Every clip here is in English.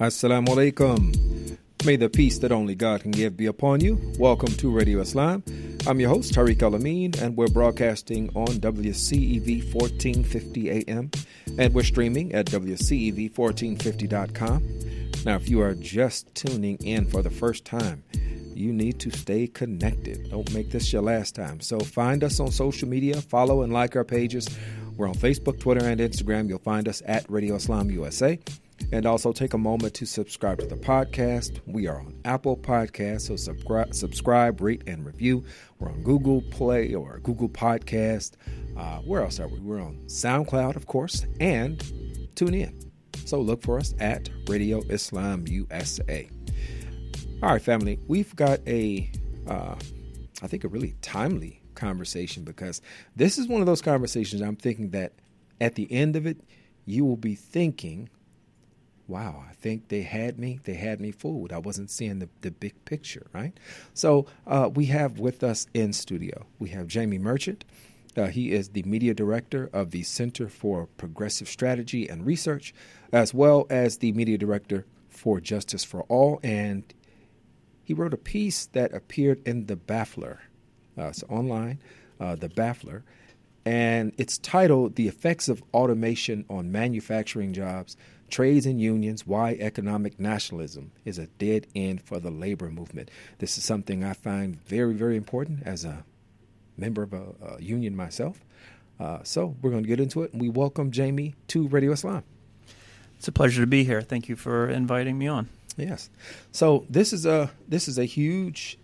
Assalamu alaikum. May the peace that only God can give be upon you. Welcome to Radio Islam. I'm your host, Tariq Al Amin, and we're broadcasting on WCEV 1450 AM, and we're streaming at WCEV1450.com. Now, if you are just tuning in for the first time, you need to stay connected. Don't make this your last time. So find us on social media, follow and like our pages. We're on Facebook, Twitter, and Instagram. You'll find us at Radio Islam USA. And also take a moment to subscribe to the podcast. We are on Apple Podcasts, so subscribe, subscribe rate, and review. We're on Google Play or Google Podcast. Uh, where else are we? We're on SoundCloud, of course, and TuneIn. So look for us at Radio Islam USA. All right, family, we've got a, uh, I think, a really timely conversation because this is one of those conversations I'm thinking that at the end of it, you will be thinking, wow, I think they had me. They had me fooled. I wasn't seeing the, the big picture, right? So uh, we have with us in studio, we have Jamie Merchant. Uh, he is the media director of the Center for Progressive Strategy and Research, as well as the media director for Justice for All. And he wrote a piece that appeared in The Baffler. Uh, it's online, uh, The Baffler. And it's titled The Effects of Automation on Manufacturing Jobs Trades and Unions Why Economic Nationalism is a Dead End for the Labor Movement. This is something I find very, very important as a member of a, a union myself. Uh, so we're going to get into it, and we welcome Jamie to Radio Islam. It's a pleasure to be here. Thank you for inviting me on. Yes. So this is a this is a huge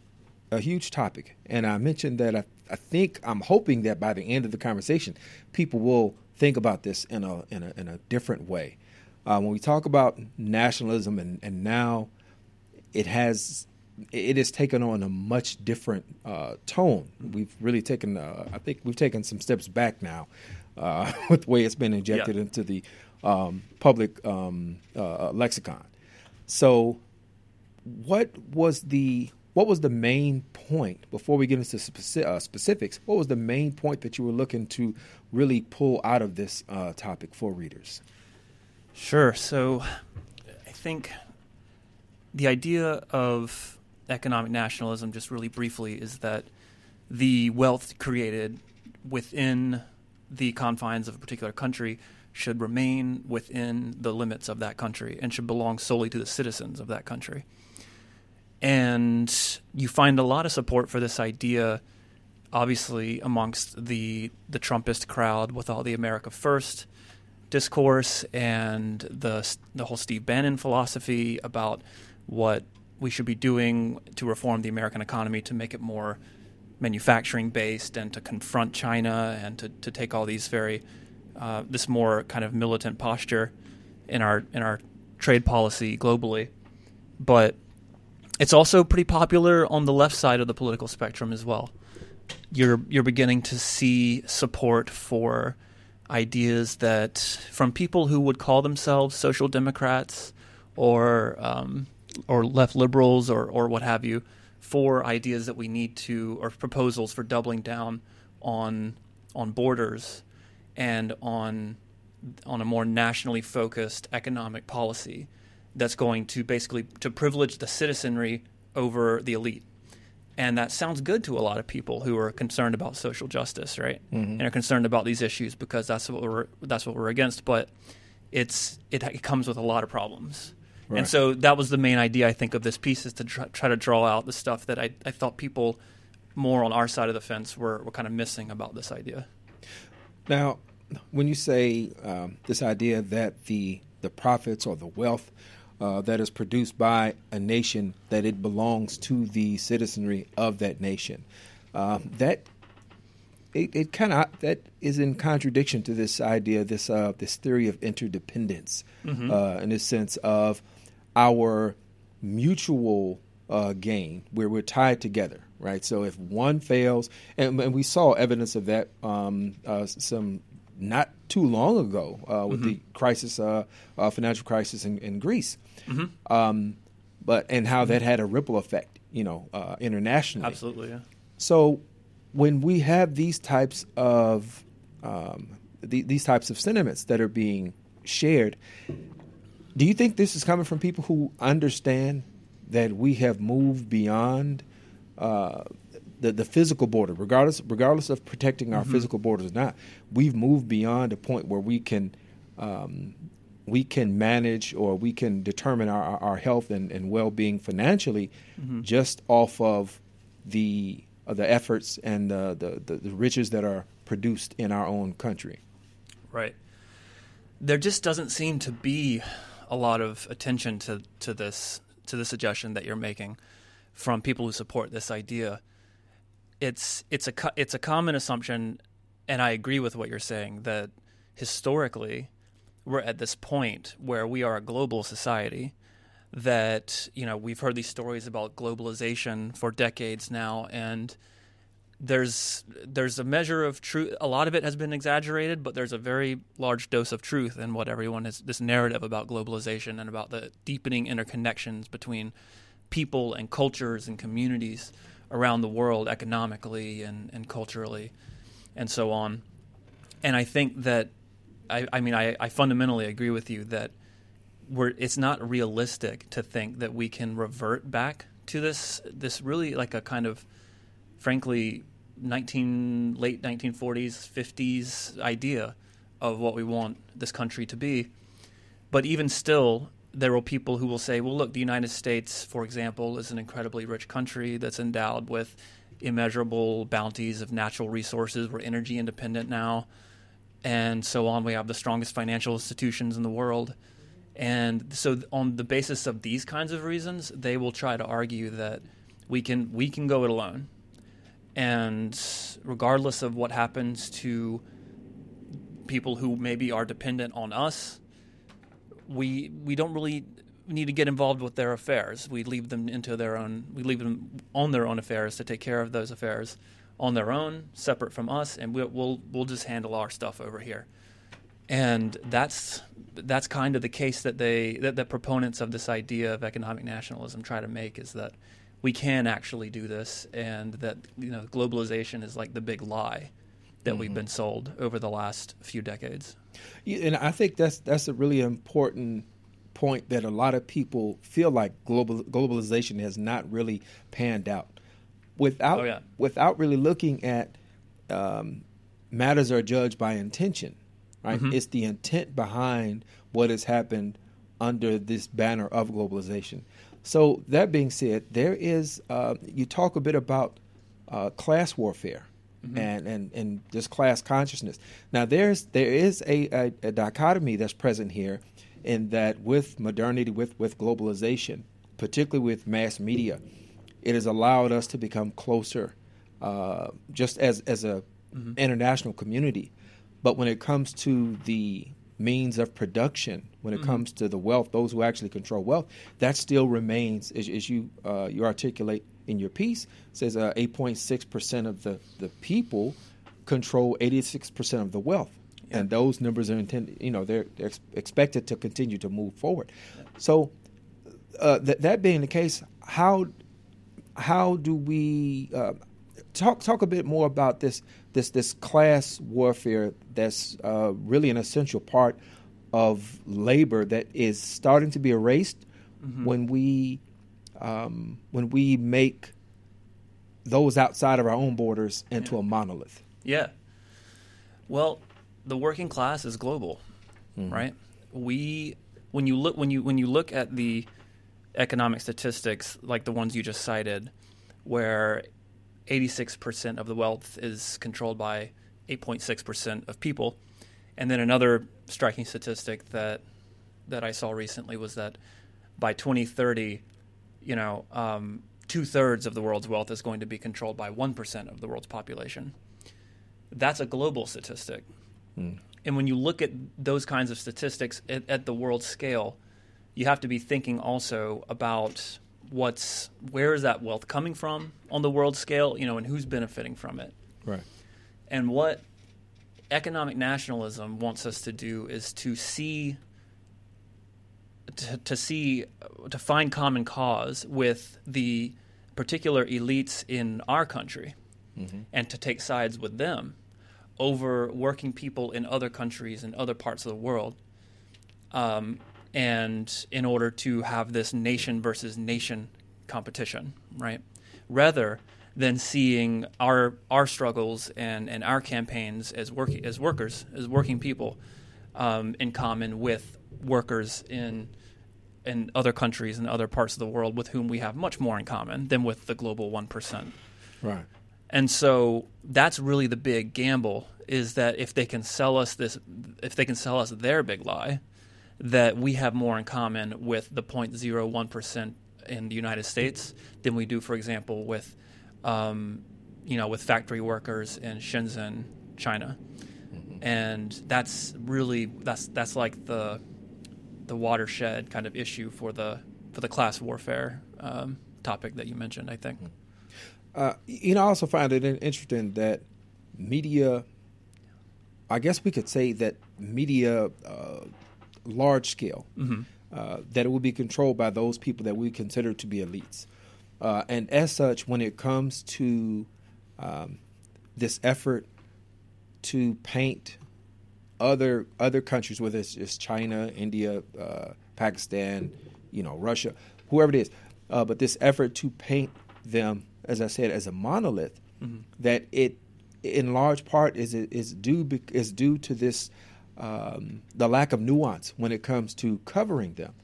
a huge topic, and I mentioned that I, I think I'm hoping that by the end of the conversation, people will think about this in a in a in a different way. Uh, when we talk about nationalism and, and now it has it has taken on a much different uh, tone. We've really taken, uh, I think, we've taken some steps back now uh, with the way it's been injected Yeah. into the um, public um, uh, lexicon. So, what was the what was the main point before we get into speci- uh, specifics? What was the main point that you were looking to really pull out of this uh, topic for readers? Sure. So I think the idea of economic nationalism, just really briefly, is that the wealth created within the confines of a particular country should remain within the limits of that country and should belong solely to the citizens of that country. And you find a lot of support for this idea, obviously, amongst the the Trumpist crowd with all the America First discourse and the the whole Steve Bannon philosophy about what we should be doing to reform the American economy to make it more manufacturing based and to confront China and to, to take all these very uh, this more kind of militant posture in our in our trade policy globally, but it's also pretty popular on the left side of the political spectrum as well. You're you're beginning to see support for ideas that from people who would call themselves social democrats or um, or left liberals or or what have you for ideas that we need to or proposals for doubling down on on borders and on on a more nationally focused economic policy that's going to basically to privilege the citizenry over the elite. And that sounds good to a lot of people who are concerned about social justice, right? And are concerned about these issues because that's what we're that's what we're against. But it's it, it comes with a lot of problems. Right. And so that was the main idea I think of this piece is to try, try to draw out the stuff that I, I thought people more on our side of the fence were, were kind of missing about this idea. Now, when you say um, this idea that the the profits or the wealth uh, that is produced by a nation that it belongs to the citizenry of that nation, uh, that it, it kind of that is in contradiction to this idea, this uh, this theory of interdependence, uh, in the sense of our mutual uh, gain, where we're tied together, right? So if one fails, and, and we saw evidence of that um, uh, some not too long ago uh, with the crisis, uh, uh, financial crisis in, in Greece, um, but and how that had a ripple effect, you know, uh, internationally. Absolutely, yeah. So when we have these types of um, the, these types of sentiments that are being shared, Do you think this is coming from people who understand that we have moved beyond uh, the the physical border, regardless regardless of protecting our mm-hmm. physical borders or not? We've moved beyond a point where we can um, we can manage or we can determine our, our health and, and well being financially mm-hmm. just off of the uh, the efforts and the, the, the riches that are produced in our own country. Right. There just doesn't seem to be a lot of attention to, to this to the suggestion that you're making from people who support this idea. It's it's a it's a common assumption, and I agree with what you're saying that historically we're at this point where we are a global society that you know we've heard these stories about globalization for decades now and there's there's a measure of truth a lot of it has been exaggerated but there's a very large dose of truth in what everyone has this narrative about globalization and about the deepening interconnections between people and cultures and communities around the world economically and, and culturally and so on. And i think that I, I mean, I, I fundamentally agree with you that we're, it's not realistic to think that we can revert back to this this really like a kind of frankly 19 late 1940s 50s idea of what we want this country to be. But even still there are people who will say well look the United States for example is an incredibly rich country that's endowed with immeasurable bounties of natural resources we're energy independent now and so on. We have the strongest financial institutions in the world. And so, on the basis of these kinds of reasons, they will try to argue that we can we can go it alone, and regardless of what happens to people who maybe are dependent on us, we we don't really need to get involved with their affairs. We leave them into their own. We leave them on their own affairs to take care of those affairs on their own, separate from us, and we'll we'll, we'll just handle our stuff over here. And that's that's kind of the case that they that the proponents of this idea of economic nationalism try to make is that we can actually do this, and that you know globalization is like the big lie that mm-hmm. we've been sold over the last few decades. Yeah, and I think that's that's a really important point that a lot of people feel like global globalization has not really panned out without oh, yeah. without really looking at um, matters are judged by intention, right? Mm-hmm. It's the intent behind what has happened under this banner of globalization. So that being said, there is uh, you talk a bit about uh, class warfare. Mm-hmm. And, and and this class consciousness. Now there's there is a, a, a dichotomy that's present here, in that with modernity, with with globalization, particularly with mass media, it has allowed us to become closer, uh, just as as a mm-hmm. international community. But when it comes to the means of production, when it mm-hmm. comes to the wealth, those who actually control wealth, that still remains, as, as you uh, you articulate in your piece, says uh, 8.6 percent of the the people control 86 percent of the wealth. Yeah. And those numbers are intended, you know, they're, they're ex- expected to continue to move forward. So, uh, th- that being the case, how how do we uh, talk talk a bit more about this this this class warfare that's uh, really an essential part of labor that is starting to be erased mm-hmm. when we um, when we make those outside of our own borders into yeah. a monolith. Yeah. Well, the working class is global, mm-hmm. right? We when you look when you when you look at the economic statistics like the ones you just cited, where 86% of the wealth is controlled by 8.6% of people. And then another striking statistic that that I saw recently was that by 2030, you know, um, two thirds of the world's wealth is going to be controlled by one percent of the world's population. That's a global statistic. Mm. And when you look at those kinds of statistics at, at the world scale, you have to be thinking also about what's where is that wealth coming from on the world scale, you know, and who's benefiting from it. Right. And what economic nationalism wants us to do is to see to, to see to find common cause with the particular elites in our country mm-hmm. and to take sides with them over working people in other countries and other parts of the world um, and in order to have this nation versus nation competition, right? Rather than seeing our our struggles and, and our campaigns as work as workers as working people um, in common with workers in in other countries and other parts of the world with whom we have much more in common than with the global one percent. Right. And so that's really the big gamble is that if they can sell us this, if they can sell us their big lie, that we have more in common with the 0.01 percent in the United States than we do, for example, with, um, you know, with factory workers in Shenzhen, China, mm-hmm. and that's really that's that's like the the watershed kind of issue for the for the class warfare um, topic that you mentioned. I think. Uh, you know, I also find it interesting that media. I guess we could say that media, uh, large scale, mm-hmm. uh, that it would be controlled by those people that we consider to be elites, uh, and as such, when it comes to um, this effort to paint other other countries, whether it's, it's China, India, uh, Pakistan, you know, Russia, whoever it is, uh, but this effort to paint them, as I said, as a monolith, mm-hmm. that it, in large part, is is due is due to this um, the lack of nuance when it comes to covering them.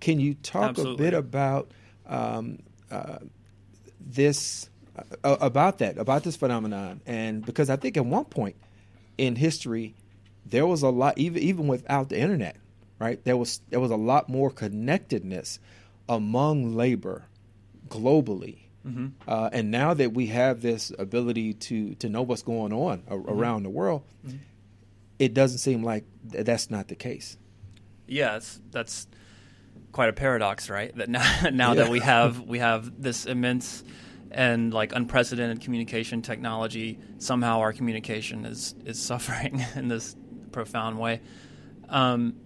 Can you talk Absolutely. a bit about um, uh, this? Uh, about that, about this phenomenon, and because I think at one point in history, there was a lot even even without the internet, right? There was there was a lot more connectedness among labor globally. Mm-hmm. Uh, and now that we have this ability to to know what's going on a- mm-hmm. around the world, mm-hmm. it doesn't seem like th- that's not the case. Yeah, that's quite a paradox, right? That now now yeah. that we have we have this immense and like unprecedented communication technology, somehow our communication is is suffering in this profound way. Um,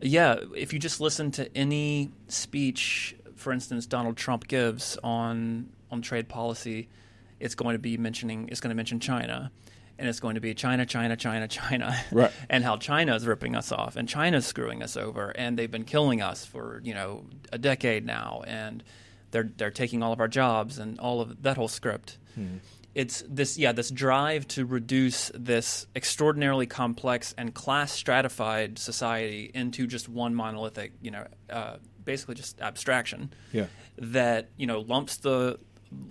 yeah, if you just listen to any speech, for instance, Donald Trump gives on on trade policy, it's going to be mentioning it's going to mention China, and it's going to be China, China, China, China, right. and how China is ripping us off, and China's screwing us over, and they've been killing us for you know a decade now, and they're they're taking all of our jobs and all of that whole script. Hmm it's this yeah this drive to reduce this extraordinarily complex and class stratified society into just one monolithic you know uh, basically just abstraction yeah. that you know lumps the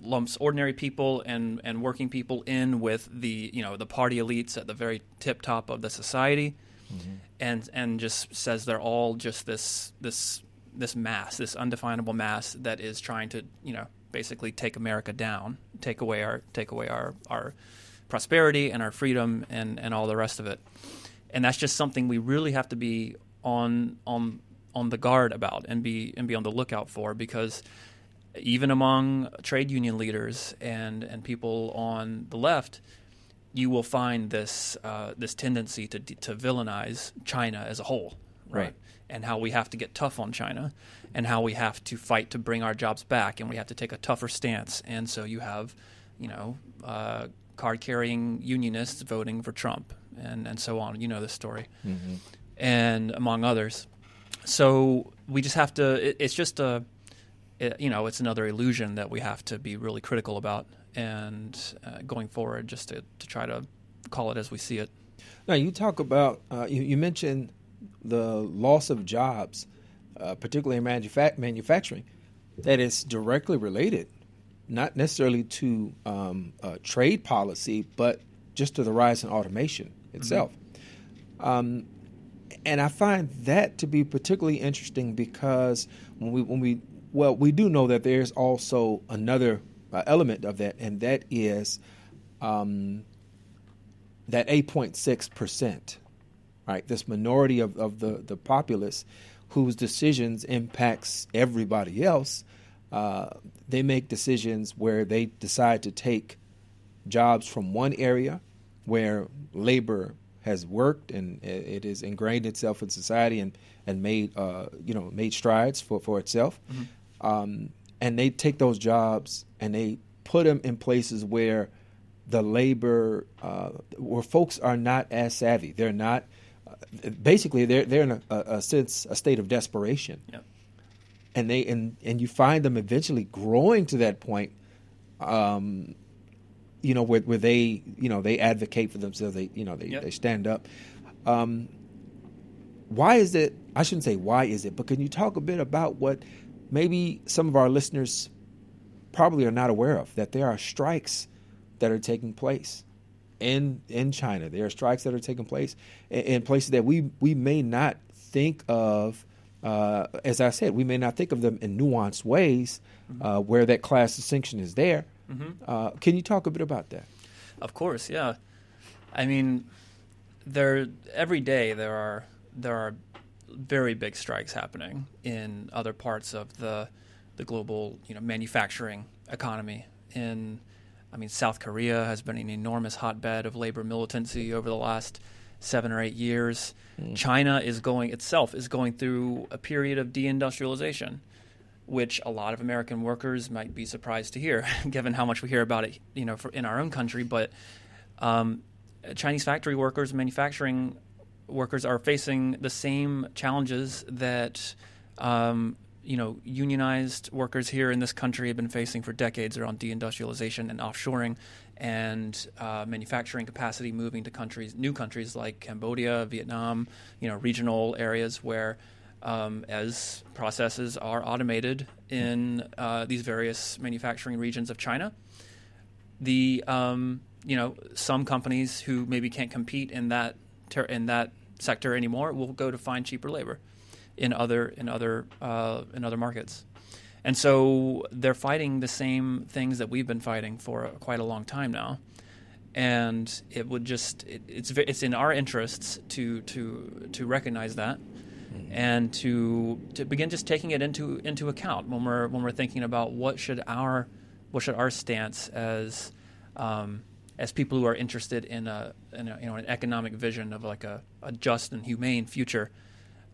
lumps ordinary people and and working people in with the you know the party elites at the very tip top of the society mm-hmm. and and just says they're all just this this this mass this undefinable mass that is trying to you know basically take America down, take away our take away our our prosperity and our freedom and and all the rest of it. And that's just something we really have to be on on on the guard about and be and be on the lookout for because even among trade union leaders and and people on the left, you will find this uh, this tendency to to villainize China as a whole, right? right? And how we have to get tough on China and how we have to fight to bring our jobs back, and we have to take a tougher stance. And so you have, you know, uh, card carrying unionists voting for Trump, and and so on. You know the story, mm-hmm. and among others. So we just have to. It, it's just a, it, you know, it's another illusion that we have to be really critical about, and uh, going forward, just to to try to call it as we see it. Now you talk about uh, you, you mentioned the loss of jobs uh, particularly in manufa- manufacturing, that is directly related, not necessarily to um, uh, trade policy, but just to the rise in automation itself. Mm-hmm. Um, and I find that to be particularly interesting because when we when we well we do know that there's also another uh, element of that, and that is um, that 8.6 percent, right? This minority of, of the the populace whose decisions impacts everybody else, uh, they make decisions where they decide to take jobs from one area where labor has worked and it has ingrained itself in society and and made uh, you know made strides for for itself, mm-hmm. um, and they take those jobs and they put them in places where the labor uh, where folks are not as savvy. They're not basically they're they're in a, a, sense a state of desperation. Yep. And they and and you find them eventually growing to that point, um, you know, where where they you know they advocate for themselves. They you know they, Yep. they stand up. Um, why is it? I shouldn't say why is it, but can you talk a bit about what maybe some of our listeners probably are not aware of that there are strikes that are taking place in in China. There are strikes that are taking place in, in places that we we may not think of. Uh, as I said, we may not think of them in nuanced ways uh, where that class distinction is there. Uh, can you talk a bit about that? Of course, yeah. I mean, there every day there are there are very big strikes happening in other parts of the the global you know manufacturing economy. In I mean, South Korea has been an enormous hotbed of labor militancy over the last seven or eight years. China is going itself is going through a period of deindustrialization which a lot of American workers might be surprised to hear, given how much we hear about it, you know, for, in our own country. But um, Chinese factory workers, manufacturing workers, are facing the same challenges that um, you know unionized workers here in this country have been facing for decades around deindustrialization and offshoring and uh, manufacturing capacity moving to countries, new countries like Cambodia, Vietnam, you know, regional areas where um, as processes are automated in uh, these various manufacturing regions of China, the um, you know some companies who maybe can't compete in that ter- in that sector anymore will go to find cheaper labor in other in other uh, in other markets, and so they're fighting the same things that we've been fighting for quite a long time now. And it would just it, it's it's in our interests to to to recognize that and to to begin just taking it into into account when we're when we're thinking about what should our what should our stance as um, as people who are interested in a, in a you know an economic vision of like a, a just and humane future.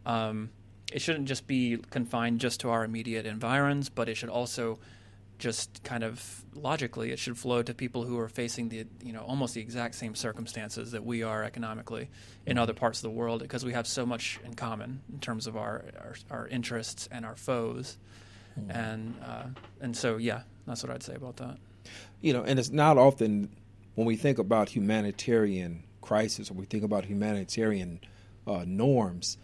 Um, it shouldn't just be confined just to our immediate environs, but it should also just kind of logically it should flow to people who are facing the you know almost the exact same circumstances that we are economically in other parts of the world because we have so much in common in terms of our our, our interests and our foes. And uh, and so yeah that's what I'd say about that. You know, and it's not often when we think about humanitarian crisis or we think about humanitarian uh, norms,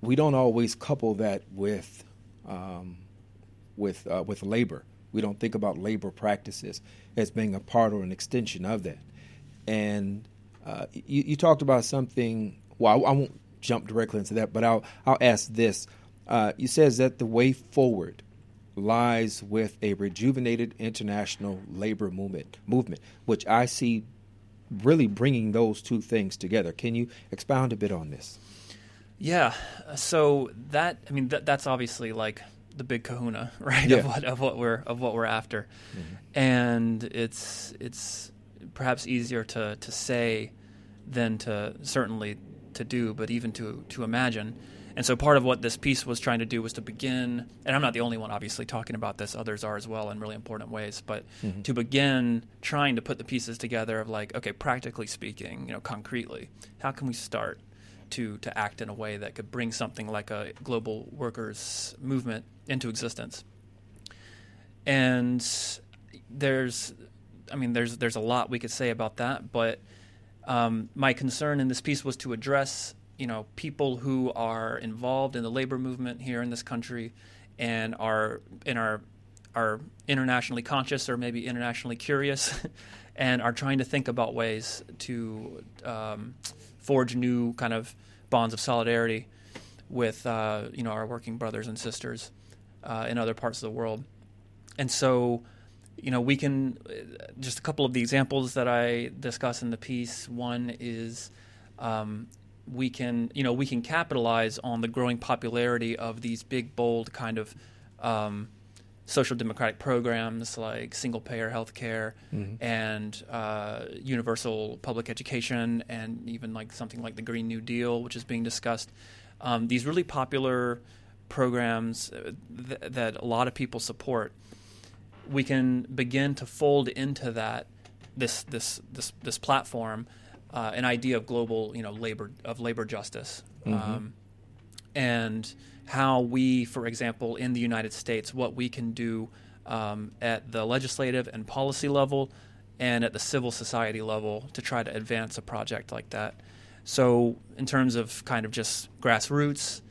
we don't always couple that with um, with uh, with labor. We don't think about labor practices as being a part or an extension of that. And uh, you, you talked about something. Well, I, I won't jump directly into that, but I'll I'll ask this. Uh, you says that the way forward lies with a rejuvenated international labor movement, movement, which I see really bringing those two things together. Can you expound a bit on this? Yeah. Uh, so that I mean that that's obviously like the big kahuna, right? Yeah. Of what of what we're of what we're after. Mm-hmm. And it's it's perhaps easier to to say than to certainly to do, but even to to imagine. And so part of what this piece was trying to do was to begin, and I'm not the only one obviously talking about this, others are as well in really important ways, but mm-hmm. to begin trying to put the pieces together of like, okay, practically speaking, you know, concretely, how can we start to to act in a way that could bring something like a global workers movement into existence? And there's, I mean, there's there's a lot we could say about that, but um, my concern in this piece was to address, you know, people who are involved in the labor movement here in this country, and are and are are internationally conscious or maybe internationally curious, and are trying to think about ways to um, forge new kind of bonds of solidarity with uh, you know our working brothers and sisters uh, in other parts of the world. And so, you know, we can just a couple of the examples that I discuss in the piece. One is um, we can, you know, we can capitalize on the growing popularity of these big, bold kind of um, social democratic programs like single payer health care and uh, universal public education, and even like something like the Green New Deal, which is being discussed. Um, these really popular programs uh, th- that a lot of people support we can begin to fold into that this this this this platform uh, an idea of global, you know, labor of labor justice, um, and how we, for example, in the United States, what we can do um, at the legislative and policy level, and at the civil society level to try to advance a project like that. So, in terms of kind of just grassroots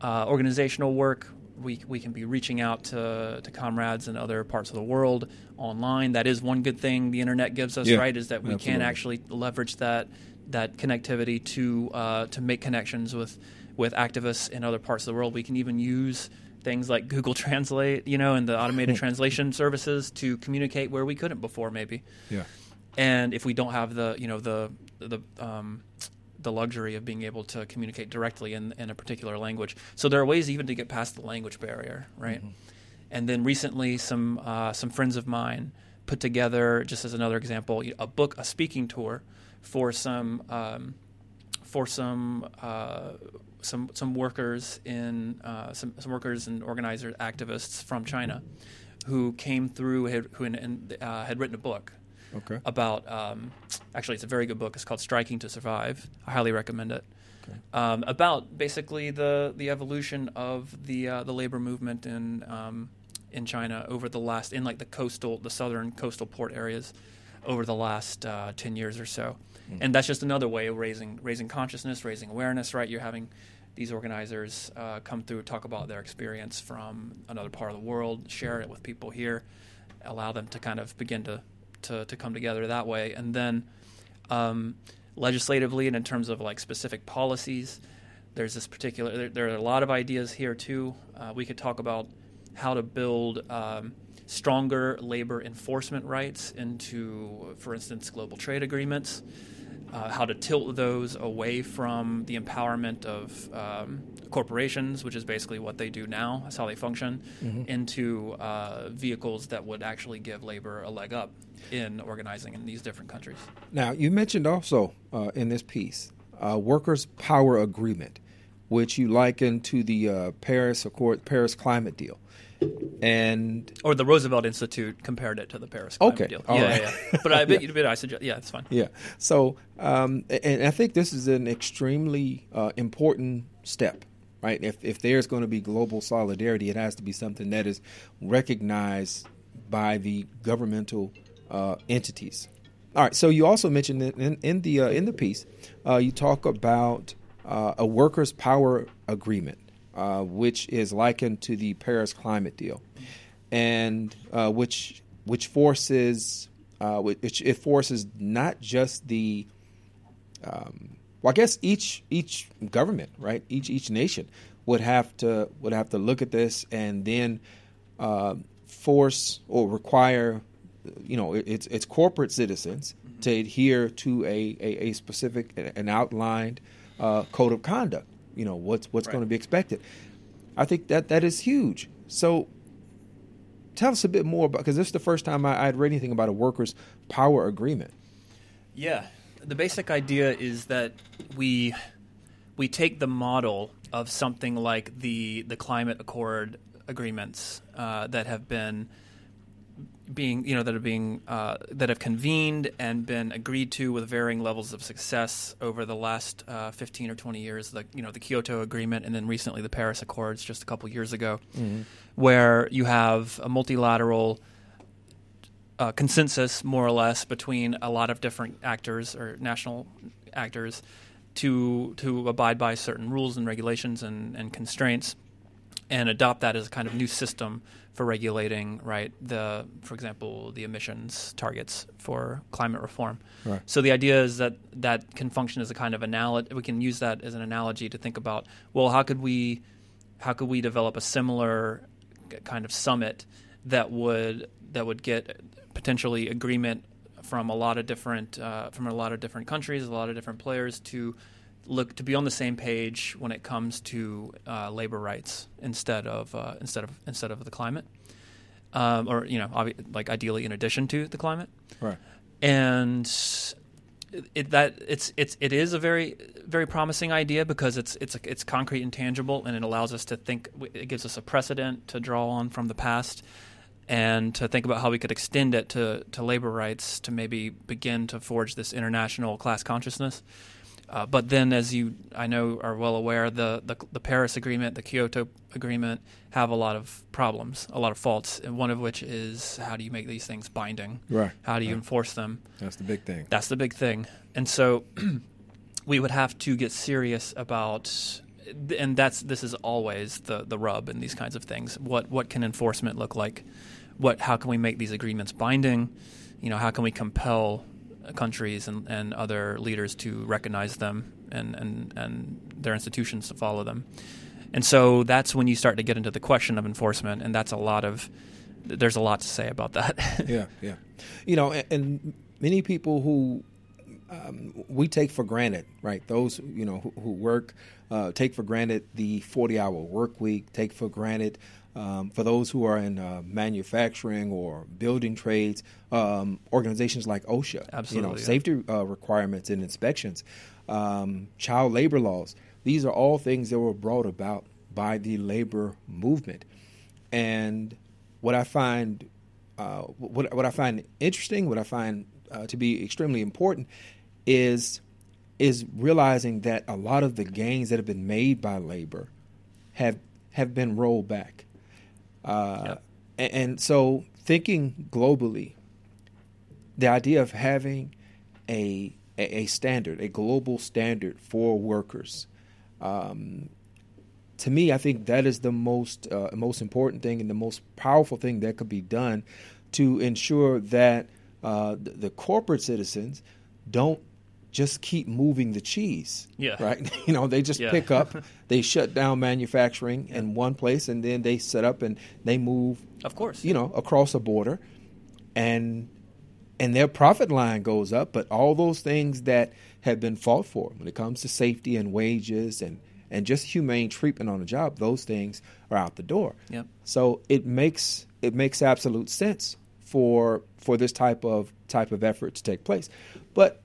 uh, organizational work, we, we can be reaching out to, to comrades in other parts of the world online. That is one good thing the internet gives us, Yeah, right? Is that we can absolutely. actually leverage that that connectivity to uh, to make connections with with activists in other parts of the world. We can even use things like Google Translate, you know, and the automated translation services to communicate where we couldn't before, maybe Yeah. and if we don't have the you know the the um, the luxury of being able to communicate directly in, in a particular language, so there are ways even to get past the language barrier, right? And then recently, some uh, some friends of mine put together, just as another example, a book, a speaking tour for some um, for some uh, some some workers in uh, some some workers and organizers activists from China who came through had, who and, and, uh, had written a book Okay. about um, actually it's a very good book. It's called striking to survive. I highly recommend it. Um, about basically the the evolution of the uh, the labor movement in um, in china over the last in like the coastal the southern coastal port areas over the last uh, 10 years or so. And that's just another way of raising raising consciousness raising awareness right? You're having these organizers uh, come through talk about their experience from another part of the world share it with people here allow them to kind of begin to to, to come together that way. And then um, legislatively and in terms of like specific policies there's this particular there, there are a lot of ideas here too. Uh, we could talk about how to build um, stronger labor enforcement rights into for instance global trade agreements uh, how to tilt those away from the empowerment of um, corporations, which is basically what they do now, that's how they function, into uh, vehicles that would actually give labor a leg up in organizing in these different countries. Now, you mentioned also uh, in this piece uh, workers' power agreement, which you liken to the uh, Paris Accord, Paris climate deal, and Or the Roosevelt Institute compared it to the Paris Climate Okay, deal. all yeah, right. yeah, yeah. But I, but, but I suggest, yeah, it's fine. yeah. So, um, and I think this is an extremely uh, important step, right? If if there's going to be global solidarity, it has to be something that is recognized by the governmental uh, entities. All right. So you also mentioned in, in the uh, in the piece, uh, you talk about uh, a workers' power agreement, uh, which is likened to the Paris climate deal, and uh, which which forces uh, which it forces not just the um, well, I guess each each government, right? Each each nation would have to would have to look at this and then uh, force or require, you know, it's it's corporate citizens to adhere to a, a, a specific an outlined uh, code of conduct. You know what's what's Right. going to be expected. I think that that is huge. So tell us a bit more about because this is the first time I, I'd read anything about a workers' power agreement. Yeah, the basic idea is that we we take the model of something like the the climate accord agreements uh, that have been being you know that are being uh, that have convened and been agreed to with varying levels of success over the last uh, 15 or 20 years the you know the Kyoto agreement and then recently the Paris Accords just a couple years ago where you have a multilateral uh, consensus, more or less, between a lot of different actors or national actors to to abide by certain rules and regulations and, and constraints, and adopt that as a kind of new system for regulating, right? The, for example, the emissions targets for climate reform. Right. So the idea is that that can function as a kind of analogy. We can use that as an analogy to think about, well, how could we, how could we develop a similar kind of summit that would that would get potentially agreement from a lot of different uh, from a lot of different countries, a lot of different players to look to be on the same page when it comes to uh, labor rights instead of uh, instead of instead of the climate, um, or you know, obvi- like ideally in addition to the climate Right. and it, that it's it's it is a very very promising idea because it's it's it's concrete and tangible, and it allows us to think. It gives us a precedent to draw on from the past, and to think about how we could extend it to, to labor rights to maybe begin to forge this international class consciousness. Uh, but then, as you I know are well aware, the, the, the Paris Agreement, the Kyoto Agreement have a lot of problems, a lot of faults, and one of which is how do you make these things binding? Right. How do you right. enforce them? That's the big thing. That's the big thing. And so we would have to get serious about and that's this is always the the rub in these kinds of things. What what can enforcement look like? What how can we make these agreements binding? You know, how can we compel countries and, and other leaders to recognize them and, and, and their institutions to follow them? And so that's when you start to get into the question of enforcement, and that's a lot of there's a lot to say about that. yeah, yeah. You know, and, and many people who um, we take for granted, right? Those you know who, who work uh, take for granted the 40-hour work week. Take for granted um, for those who are in uh, manufacturing or building trades, um, organizations like OSHA, Absolutely, you know, yeah. safety uh, requirements and inspections, um, child labor laws. These are all things that were brought about by the labor movement, and what I find, uh, what what I find interesting, what I find uh, to be extremely important, is is realizing that a lot of the gains that have been made by labor have have been rolled back. Uh, Yep. and, and so thinking globally, the idea of having a a, standard, a global standard for workers, um, to me, I think that is the most uh, most important thing and the most powerful thing that could be done to ensure that uh, the corporate citizens don't just keep moving the cheese. Yeah. Right. You know, they just Yeah. pick up, they shut down manufacturing in one place, and then they set up and they move of course. you know, across a border, and and their profit line goes up, but all those things that have been fought for when it comes to safety and wages and and just humane treatment on the job, those things are out the door. Yep. So it makes it makes absolute sense for for this type of type of effort to take place. But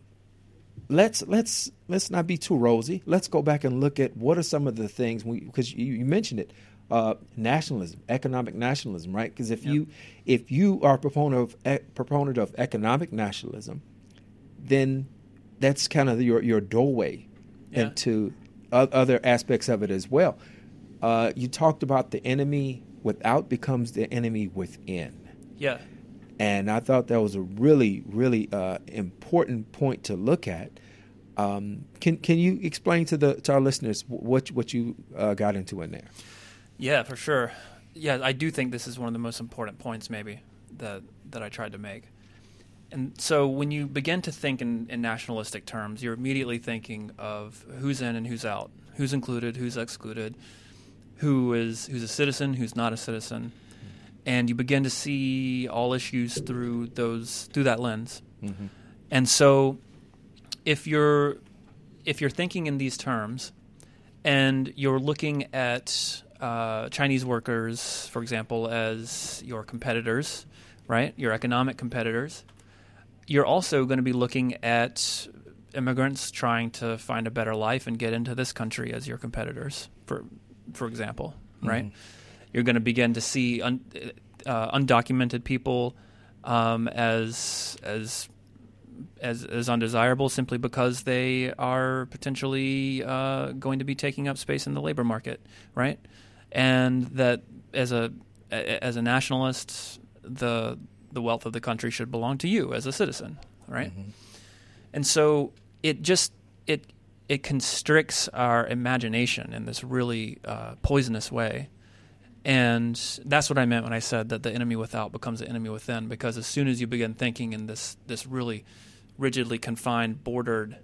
let's let's let's not be too rosy. Let's go back and look at what are some of the things we because you, you mentioned it, uh, nationalism, economic nationalism, right? Because if Yeah. you if you are a proponent of e- proponent of economic nationalism, then that's kind of your your doorway Yeah. into other aspects of it as well. Uh, you talked about the enemy without becomes the enemy within. Yeah. And I thought that was a really, really uh, important point to look at. Um, can can you explain to the to our listeners what what you uh, got into in there? Yeah, for sure. Yeah, I do think this is one of the most important points, maybe that that I tried to make. And so, when you begin to think in, in nationalistic terms, you're immediately thinking of who's in and who's out, who's included, who's excluded, who is who's a citizen, who's not a citizen, and you begin to see all issues through those through that lens. Mm-hmm. And so, if you're if you're thinking in these terms, and you're looking at uh, Chinese workers, for example, as your competitors, right? Your economic competitors. You're also going to be looking at immigrants trying to find a better life and get into this country as your competitors, for for example, right? Mhm. You're going to begin to see un, uh, undocumented people um, as as as as undesirable simply because they are potentially uh, going to be taking up space in the labor market, right? And that as a a- as a nationalist, the the wealth of the country should belong to you as a citizen, right? And so it just it it constricts our imagination in this really uh, poisonous way. And that's what I meant when I said that the enemy without becomes the enemy within, because as soon as you begin thinking in this this really rigidly confined, bordered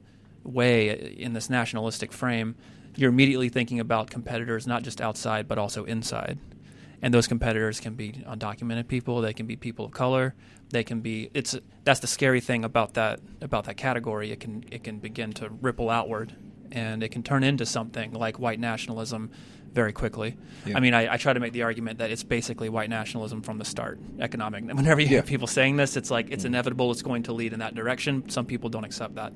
way in this nationalistic frame, you're immediately thinking about competitors not just outside but also inside. And those competitors can be undocumented people, they can be people of color, they can be it's that's the scary thing about that about that category. It can it can begin to ripple outward and it can turn into something like white nationalism very quickly. Yeah. I mean, I, I try to make the argument that it's basically white nationalism from the start, economic. Whenever you Yeah. hear people saying this, it's like it's inevitable. It's going to lead in that direction. Some people don't accept that,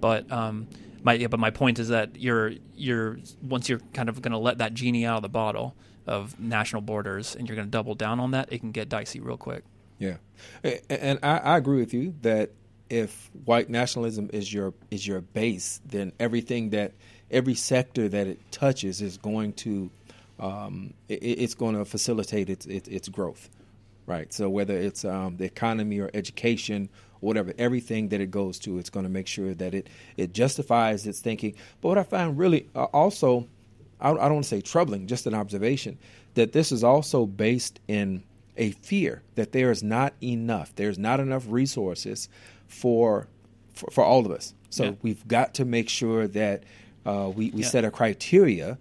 but um, my yeah, but my point is that you're you're once you're kind of going to let that genie out of the bottle of national borders and you're going to double down on that, it can get dicey real quick. Yeah, and I, I agree with you that if white nationalism is your is your base, then everything that every sector that it touches is going to um, it, it's going to facilitate its, its, its growth, right? So whether it's um, the economy or education or whatever, everything that it goes to, it's going to make sure that it it justifies its thinking. But what I find really uh, also, I, I don't want to say troubling, just an observation that this is also based in a fear that there is not enough, there's not enough resources for for, for all of us. So yeah. we've got to make sure that uh, we, we yeah. set a criteria,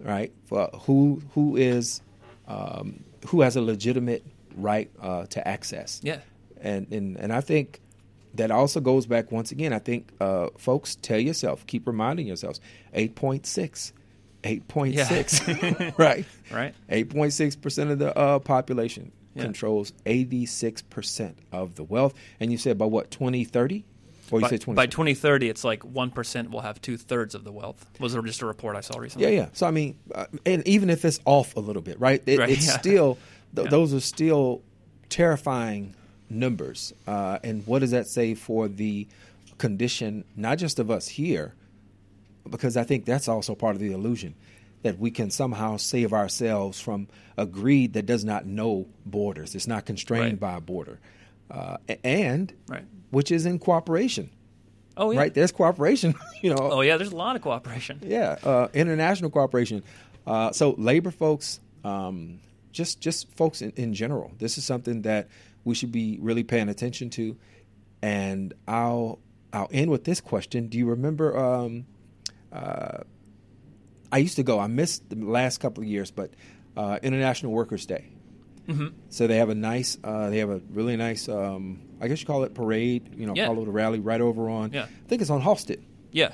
right, for who who is um, who has a legitimate right uh, to access. Yeah, and and and I think that also goes back once again. I think uh, folks tell yourself, keep reminding yourselves, eight point six. 8.6 yeah. right right 8.6% of the uh, population yeah. controls 86% of the wealth and you said by what 2030 or you by, say 20 by 2030 it's like 1% will have two-thirds of the wealth was there just a report i saw recently yeah yeah so i mean uh, and even if it's off a little bit right, it, right it's yeah. still th- those are still terrifying numbers uh, and what does that say for the condition not just of us here because I think that's also part of the illusion that we can somehow save ourselves from a greed that does not know borders. It's not constrained right. by a border, uh, and right. Which is in cooperation. Oh yeah, right. There's cooperation. you know. Oh yeah, there's a lot of cooperation. Yeah, uh, international cooperation. Uh, so labor folks, um, just just folks in, in general. This is something that we should be really paying attention to. And I'll I'll end with this question. Do you remember? Um, uh, I used to go. I missed the last couple of years, but uh, International Workers Day. Mm-hmm. So they have a nice, uh, they have a really nice, um, I guess you call it parade. You know, yeah. call it a rally right over on. Yeah. I think it's on Halsted. Yeah.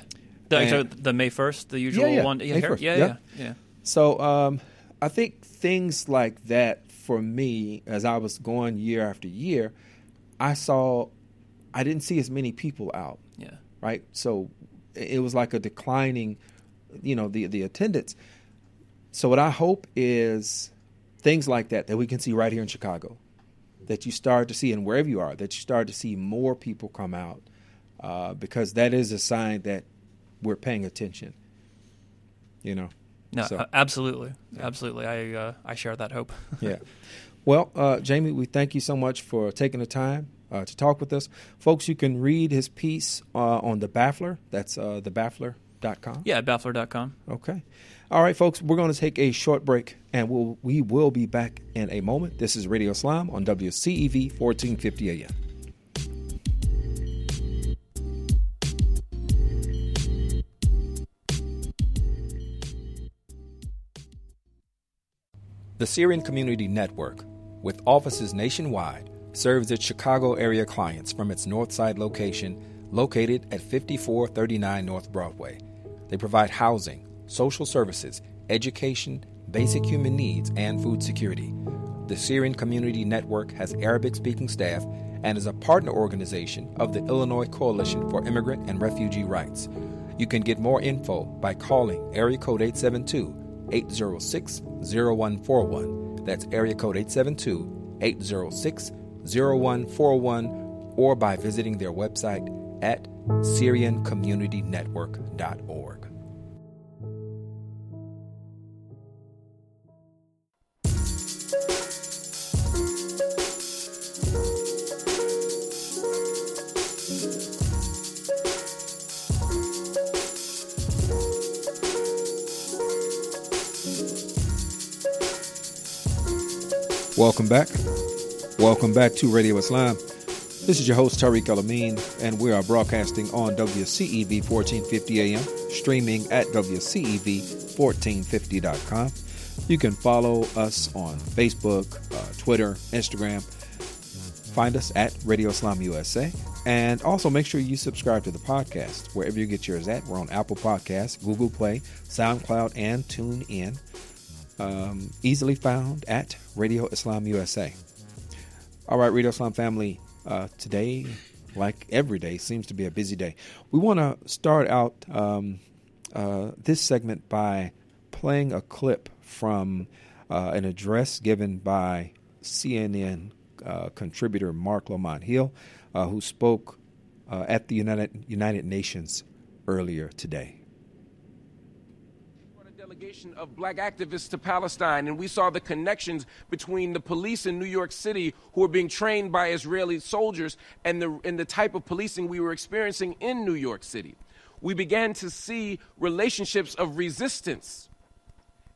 The, so the May first, the usual yeah, yeah. one. Yeah, May 1st. yeah, yeah, yeah. So um, I think things like that for me, as I was going year after year, I saw, I didn't see as many people out. Yeah. Right. So it was like a declining, you know, the the attendance. So what I hope is things like that that we can see right here in Chicago, that you start to see, and wherever you are, that you start to see more people come out, uh, because that is a sign that we're paying attention. You know. No, so, absolutely, yeah. absolutely. I uh, I share that hope. yeah. Well, uh, Jamie, we thank you so much for taking the time uh, to talk with us. Folks, you can read his piece uh, on the Baffler. That's uh, thebaffler.com. Yeah, baffler.com. Okay. All right, folks, we're going to take a short break and we'll, we will be back in a moment. This is Radio Islam on WCEV 1450 AM. The Syrian Community Network, with offices nationwide, serves its Chicago area clients from its Northside location located at 5439 North Broadway. They provide housing, social services, education, basic human needs, and food security. The Syrian Community Network has Arabic speaking staff and is a partner organization of the Illinois Coalition for Immigrant and Refugee Rights. You can get more info by calling area code 872 806 0141. That's area code 872 806 0141 or by visiting their website at SyrianCommunityNetwork.org. Welcome back. Welcome back to Radio Islam. This is your host, Tariq El Amin, and we are broadcasting on WCEV 1450 AM, streaming at WCEV1450.com. You can follow us on Facebook, uh, Twitter, Instagram. Find us at Radio Islam USA. And also make sure you subscribe to the podcast wherever you get yours at. We're on Apple Podcasts, Google Play, SoundCloud, and TuneIn. Um, easily found at Radio Islam USA. All right, Radio Islam family. Uh, today like every day seems to be a busy day. We want to start out um, uh, this segment by playing a clip from uh, an address given by CNN uh, contributor Mark Lamont Hill, uh, who spoke uh, at the United United Nations earlier today of black activists to Palestine, and we saw the connections between the police in New York City who were being trained by Israeli soldiers and the, and the type of policing we were experiencing in New York City. We began to see relationships of resistance,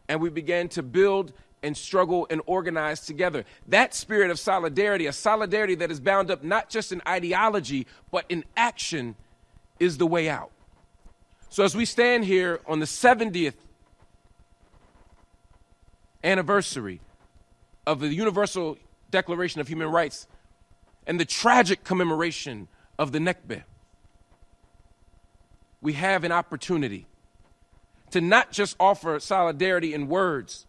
and we began to build and struggle and organize together. That spirit of solidarity, a solidarity that is bound up not just in ideology, but in action, is the way out. So as we stand here on the 70th anniversary of the Universal Declaration of Human Rights and the tragic commemoration of the Nakba, we have an opportunity to not just offer solidarity in words,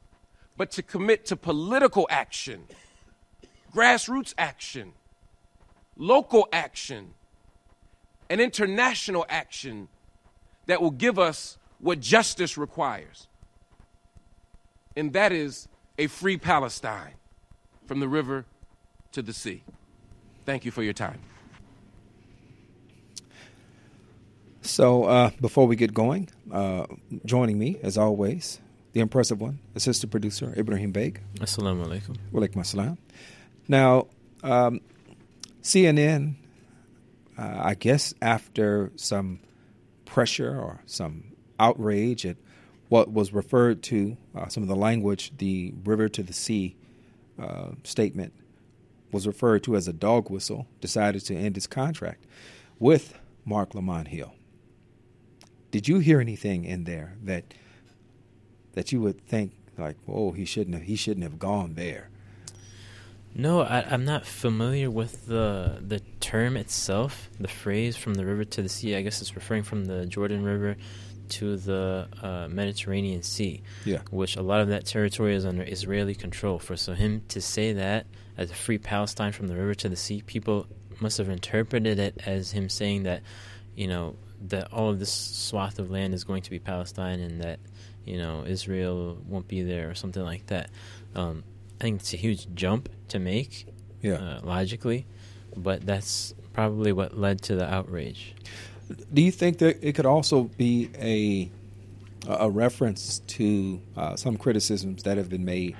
but to commit to political action, grassroots action, local action, and international action that will give us what justice requires and that is a free Palestine from the river to the sea. Thank you for your time. So, uh, before we get going, uh, joining me, as always, the impressive one, assistant producer Ibrahim Beg. Assalamu alaikum. Walaikum assalam. Now, um, CNN, uh, I guess after some pressure or some outrage at what was referred to, uh, some of the language, the river to the sea uh, statement was referred to as a dog whistle, decided to end his contract with Mark Lamont Hill. Did you hear anything in there that that you would think like, oh, he shouldn't have he shouldn't have gone there? No, I, am not familiar with the the term itself, the phrase "from the river to the sea." I guess it's referring from the Jordan River to the uh, Mediterranean Sea, yeah. which a lot of that territory is under Israeli control. For so him to say that as a free Palestine from the river to the sea, people must have interpreted it as him saying that, you know, that all of this swath of land is going to be Palestine and that, you know, Israel won't be there or something like that. Um, I think it's a huge jump to make, yeah. Uh, logically, but that's probably what led to the outrage. Do you think that it could also be a a reference to uh, some criticisms that have been made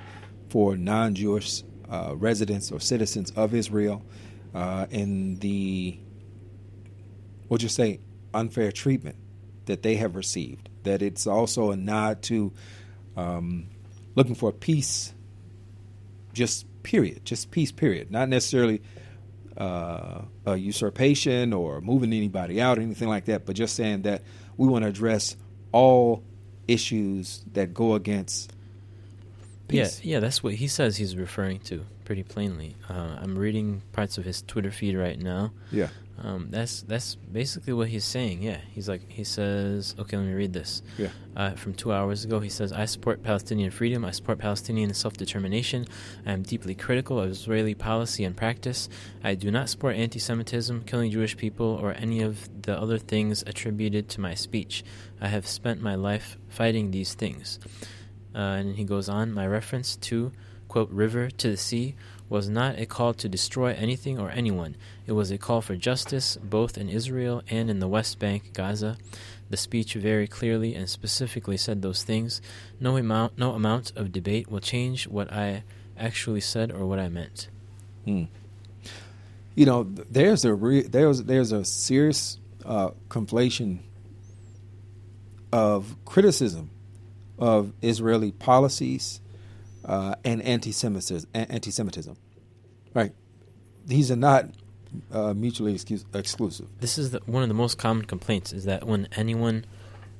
for non-Jewish uh, residents or citizens of Israel uh, in the we'll just say unfair treatment that they have received? That it's also a nod to um, looking for peace, just period, just peace period, not necessarily uh, a usurpation or moving anybody out or anything like that, but just saying that we want to address all issues that go against peace. Yeah, yeah, that's what he says he's referring to pretty plainly. Uh, I'm reading parts of his Twitter feed right now. Yeah. Um, that's that's basically what he's saying. Yeah, he's like he says. Okay, let me read this. Yeah. Uh, from two hours ago, he says, "I support Palestinian freedom. I support Palestinian self-determination. I am deeply critical of Israeli policy and practice. I do not support anti-Semitism, killing Jewish people, or any of the other things attributed to my speech. I have spent my life fighting these things." Uh, and he goes on. My reference to quote river to the sea was not a call to destroy anything or anyone. It was a call for justice, both in Israel and in the West Bank, Gaza. The speech very clearly and specifically said those things. No amount, no amount of debate will change what I actually said or what I meant. Hmm. You know, there's a re- there's there's a serious uh, conflation of criticism of Israeli policies uh, and anti-Semitism. Anti-Semitism, right? These are not uh, mutually excuse- exclusive. This is the, one of the most common complaints: is that when anyone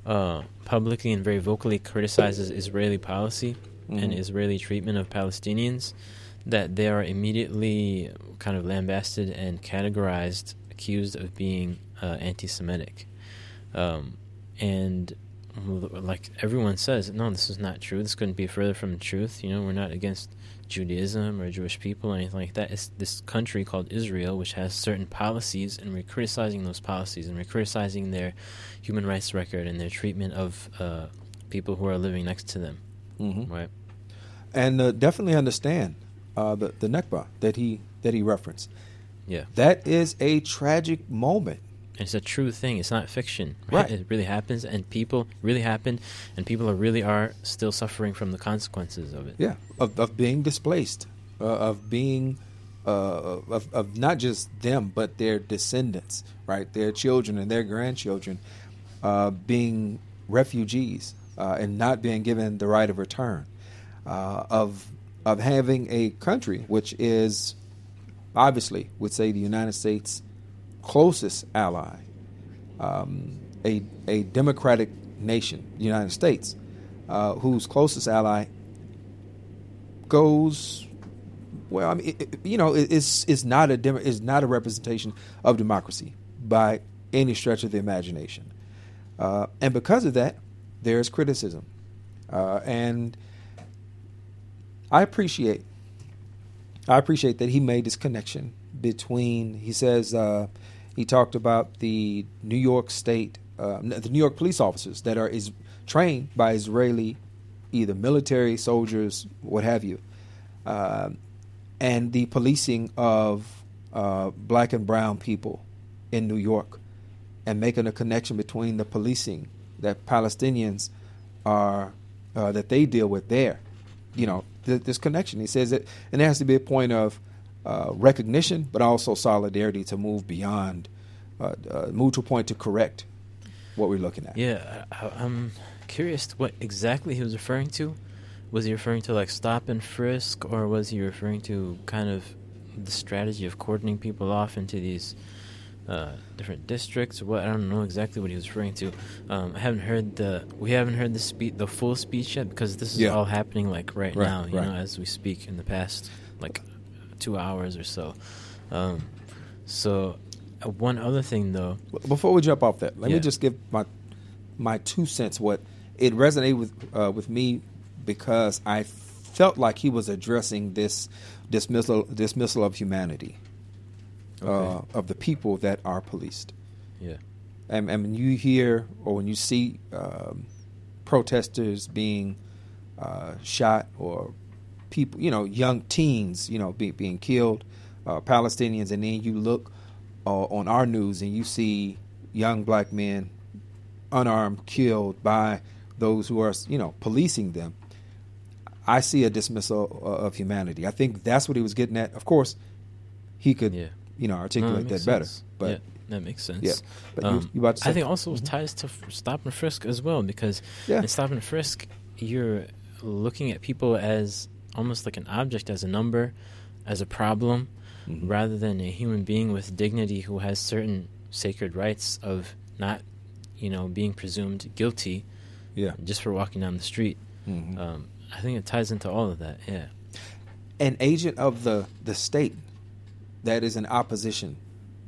uh, publicly and very vocally criticizes Israeli policy mm-hmm. and Israeli treatment of Palestinians, that they are immediately kind of lambasted and categorized, accused of being uh, anti-Semitic, um, and like everyone says, no, this is not true. This couldn't be further from the truth. You know, we're not against Judaism or Jewish people or anything like that. It's this country called Israel, which has certain policies, and we're criticizing those policies, and we're criticizing their human rights record and their treatment of uh, people who are living next to them. Mm-hmm. Right. And uh, definitely understand uh, the the Nakba that he that he referenced. Yeah. That is a tragic moment. It's a true thing. It's not fiction. Right? Right. It really happens, and people really happen, and people are really are still suffering from the consequences of it. Yeah, of, of being displaced, uh, of being, uh, of, of not just them, but their descendants, right? Their children and their grandchildren uh, being refugees uh, and not being given the right of return, uh, of of having a country which is obviously would say the United States closest ally, um, a a democratic nation, the United States, uh, whose closest ally goes well. I mean, it, it- you know, it, it's it's not a dem- it's not a representation of democracy by any stretch of the imagination, uh, and because of that, there is criticism, uh, and I appreciate I appreciate that he made this connection between. He says uh, he talked about the New York State, uh, the New York police officers that are is trained by Israeli, either military soldiers, what have you, uh, and the policing of uh, black and brown people in New York, and making a connection between the policing that Palestinians are uh, that they deal with there you know th- this connection. He says that, and there has to be a point of uh, recognition, but also solidarity to move beyond, uh, uh, move to a point to correct what we're looking at. Yeah, I, I'm curious what exactly he was referring to. Was he referring to like stop and frisk, or was he referring to kind of the strategy of cordoning people off into these uh, different districts? Or what I don't know exactly what he was referring to. Um, I haven't heard the we haven't heard the spe- the full speech yet because this is Yeah. all happening like right, Right, now, you right. know, as we speak in the past like two hours or so. Um, so uh, one other thing though, Before we jump off that, let me just give my my two cents. What it resonated with uh, with me because I felt like he was addressing this dismissal dismissal of humanity uh, of the people that are policed. yeah, and, and when you hear or when you see um, protesters being uh, shot or people, you know, young teens, you know, be, being killed, uh, Palestinians, and then you look uh, on our news and you see young black men unarmed killed by those who are, you know, policing them. I see a dismissal uh, of humanity. I think that's what he was getting at. Of course, he could, Yeah. you know, No, articulate that better. But yeah, that makes sense. Yeah. But you- Um, you about to I think also Mhm. ties to f- stop and frisk as well because Yeah. in stop and frisk you're looking at people as almost like an object, as a number, as a problem, Mhm. rather than a human being with dignity who has certain sacred rights of not, you know, being presumed guilty yeah. just for walking down the street. Mhm. Um, I think it ties into all of that. Yeah. an agent of the, the state that is in opposition,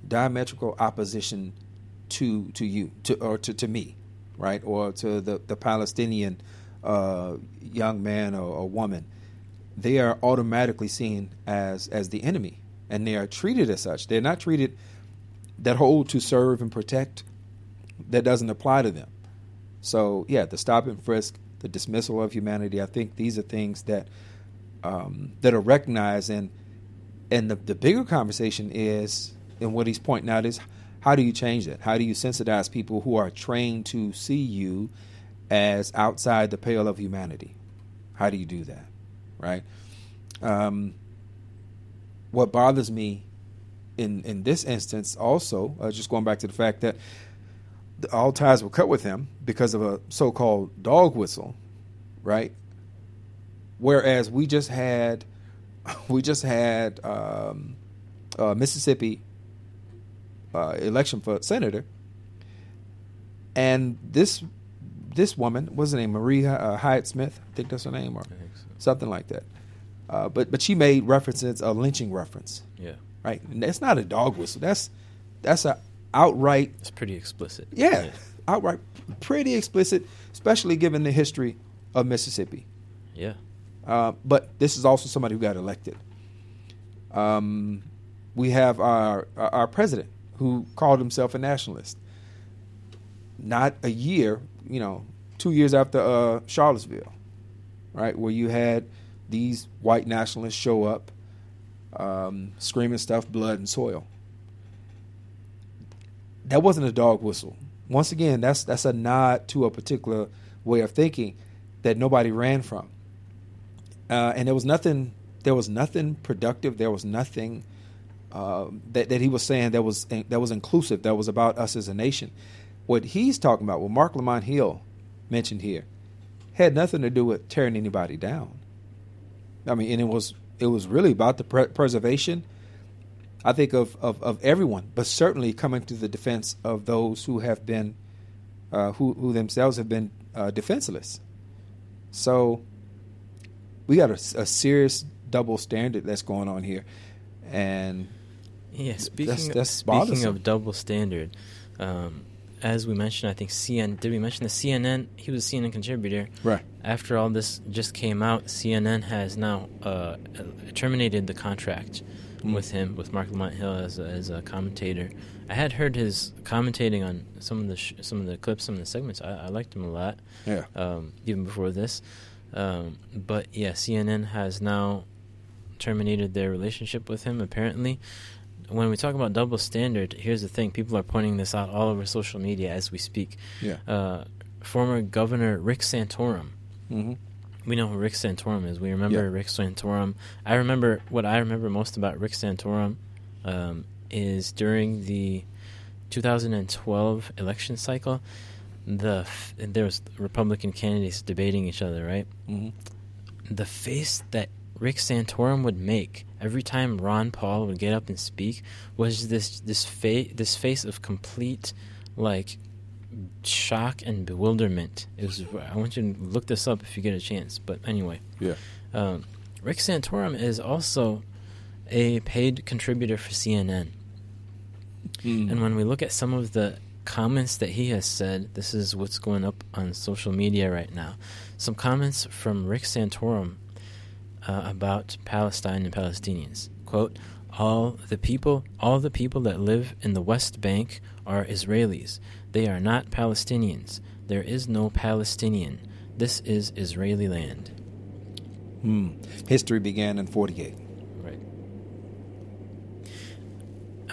diametrical opposition to to you to or to, to me, right, or to the the Palestinian uh, young man or, or woman, they are automatically seen as as the enemy, and they are treated as such. They're not treated that hold to serve and protect. That doesn't apply to them. So yeah, the stop and frisk, the dismissal of humanity. I think these are things that um, that are recognized, and and the the bigger conversation is, and what he's pointing out is, how do you change that? How do you sensitize people who are trained to see you as outside the pale of humanity? How do you do that, right? Um, what bothers me in in this instance, also, uh, just going back to the fact that all ties were cut with him because of a so-called dog whistle, right? Whereas we just had, we just had um, uh, Mississippi uh, election for senator, and this this woman was her name Maria uh, Hyatt Smith, I think that's her name, or something like that. Uh, but but she made references a lynching reference, Yeah. right? And that's not a dog whistle. That's that's a outright It's pretty explicit. yeah, outright pretty explicit, especially given the history of Mississippi. Yeah. Uh, but this is also somebody who got elected. Um, we have our our president who called himself a nationalist. Not a year, you know, two years after uh, Charlottesville, right, where you had these white nationalists show up, um, screaming stuff, blood and soil. That wasn't a dog whistle. Once again, that's that's a nod to a particular way of thinking that nobody ran from. Uh, and there was nothing. There was nothing productive. There was nothing uh, that that he was saying that was that was inclusive. That was about us as a nation. What he's talking about, what Mark Lamont Hill mentioned here, had nothing to do with tearing anybody down. I mean, and it was it was really about the pre- preservation. I think of, of, of everyone, but certainly coming to the defense of those who have been, uh, who who themselves have been uh, defenseless. So we got a, a, serious double standard that's going on here, and yeah, speaking that's, that's speaking of double standard, um, as we mentioned, I think CNN. Did we mention the CNN? He was a CNN contributor. Right. After all this just came out, CNN has now uh, terminated the contract mm. with him, with Mark Lamont Hill as a, as a commentator. I had heard his commentating on some of the sh- some of the clips, some of the segments. I, I liked him a lot. Yeah. Um, even before this, um, but yeah, CNN has now terminated their relationship with him. Apparently, when we talk about double standard, here's the thing: people are pointing this out all over social media as we speak. Yeah. Uh, former Governor Rick Santorum. Mm-hmm. We know who Rick Santorum is. We remember yeah. Rick Santorum. I remember what I remember most about Rick Santorum um, is during the 2012 election cycle. The f- there was Republican candidates debating each other, right? Mm-hmm. The face that Rick Santorum would make every time Ron Paul would get up and speak was this this face this face of complete like shock and bewilderment. It was. I want you to look this up if you get a chance. But anyway, yeah. Um, Rick Santorum is also a paid contributor for CNN. Mm. And when we look at some of the comments that he has said, this is what's going up on social media right now. Some comments from Rick Santorum uh, about Palestine and Palestinians. Quote, all the people all the people that live in the West Bank are Israelis. They are not Palestinians. There is no Palestinian. This is Israeli land. Hmm. History began in 48. Right.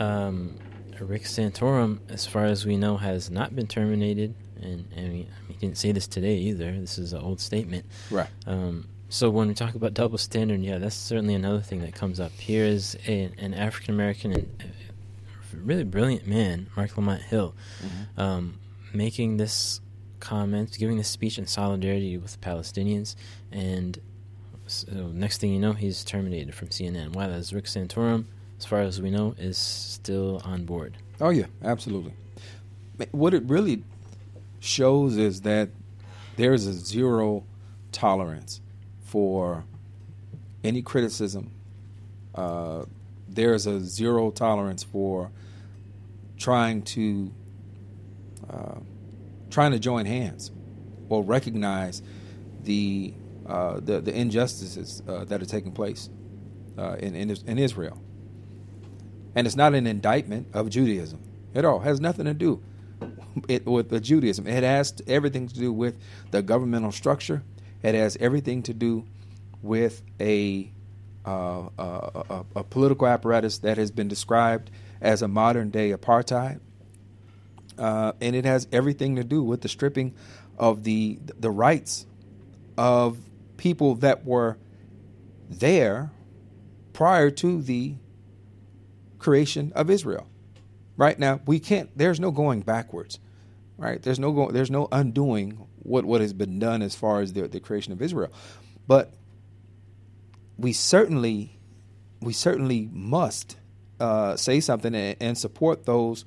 Um, Rick Santorum, as far as we know, has not been terminated. And, and he didn't say this today either. This is an old statement. Right. Um, so when we talk about double standard, yeah, that's certainly another thing that comes up. Here is a, an African American and uh, really brilliant man, Mark Lamont Hill, mm-hmm. um, making this comment, giving this speech in solidarity with the Palestinians, and so next thing you know, he's terminated from CNN. While as Rick Santorum, as far as we know, is still on board. Oh yeah, absolutely. What it really shows is that there's a zero tolerance for any criticism. Uh, there's a zero tolerance for trying to uh, trying to join hands or recognize the uh, the, the, injustices uh, that are taking place uh, in, in, in Israel. And it's not an indictment of Judaism at all. It has nothing to do it, with the Judaism. It has everything to do with the governmental structure it has everything to do with a, uh, a, a, a political apparatus that has been described as a modern day apartheid. Uh, and it has everything to do with the stripping of the the rights of people that were there prior to the creation of Israel. Right now, we can't. There's no going backwards. Right? There's no. There's no undoing what what has been done as far as the, the creation of Israel. But we certainly we certainly must uh, say something and, and, support those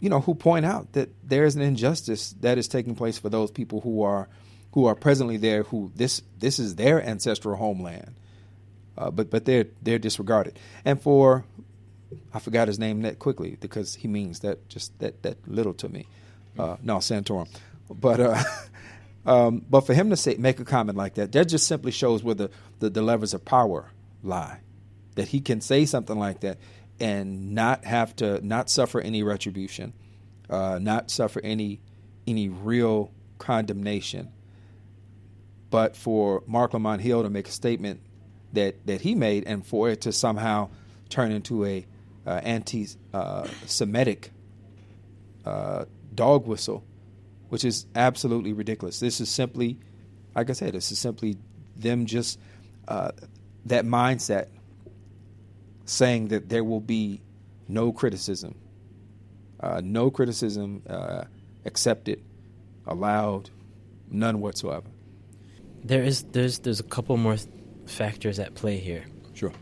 you know who point out that there is an injustice that is taking place for those people who are who are presently there who this this is their ancestral homeland. Uh, but but they're they're disregarded. And for I forgot his name that quickly because he means that just that that little to me. Uh, no Santorum but uh, Um, but for him to say make a comment like that, that just simply shows where the, the, the levers of power lie. That he can say something like that and not have to not suffer any retribution, uh, not suffer any any real condemnation. But for Mark Lamont Hill to make a statement that that he made, and for it to somehow turn into a uh, anti-Semitic uh, dog whistle which is absolutely ridiculous. This is simply, like I said, this is simply them just uh, that mindset saying that there will be no criticism, uh, no criticism uh, accepted, allowed, none whatsoever. There is there's there's a couple more th- factors at play here. Sure.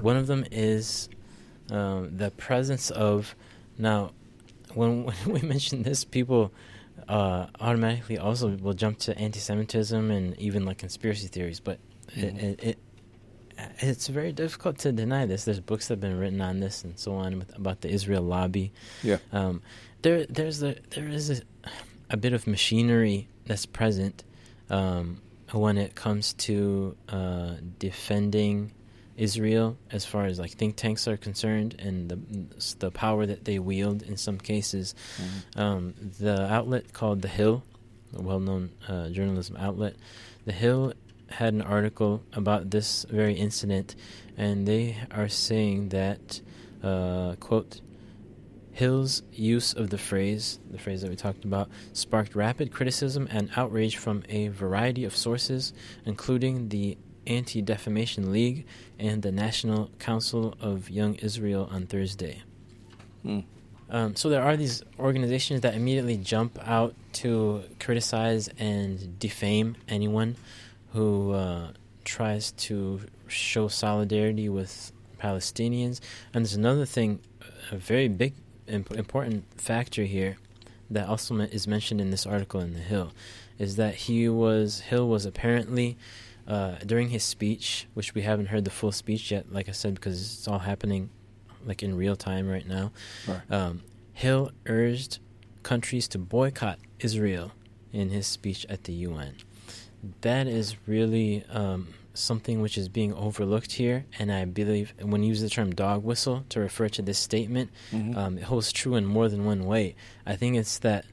One of them is um, the presence of now. When, when we mention this, people uh, automatically also will jump to anti-Semitism and even like conspiracy theories. But mm-hmm. it, it, it's very difficult to deny this. There's books that have been written on this and so on with, about the Israel lobby. Yeah. Um, there there's a there is a, a bit of machinery that's present um, when it comes to uh, defending Israel as far as like think tanks are concerned and the the power that they wield in some cases. Mm-hmm. Um, the outlet called The Hill, a well-known uh, journalism outlet, The Hill had an article about this very incident, and they are saying that uh, quote. Hill's use of the phrase, the phrase that we talked about, sparked rapid criticism and outrage from a variety of sources, including the Anti Defamation League and the National Council of Young Israel on Thursday. Mm. Um, so there are these organizations that immediately jump out to criticize and defame anyone who uh, tries to show solidarity with Palestinians. And there's another thing, a very big, imp- important factor here that also is mentioned in this article in the Hill, is that he was Hill was apparently uh, during his speech, which we haven't heard the full speech yet, like I said, because it's all happening like in real time right now. Right. Um, Hill urged countries to boycott Israel in his speech at the UN. That is really um, something which is being overlooked here, and I believe when you use the term dog whistle to refer to this statement, mm-hmm. um, it holds true in more than one way. I think it's that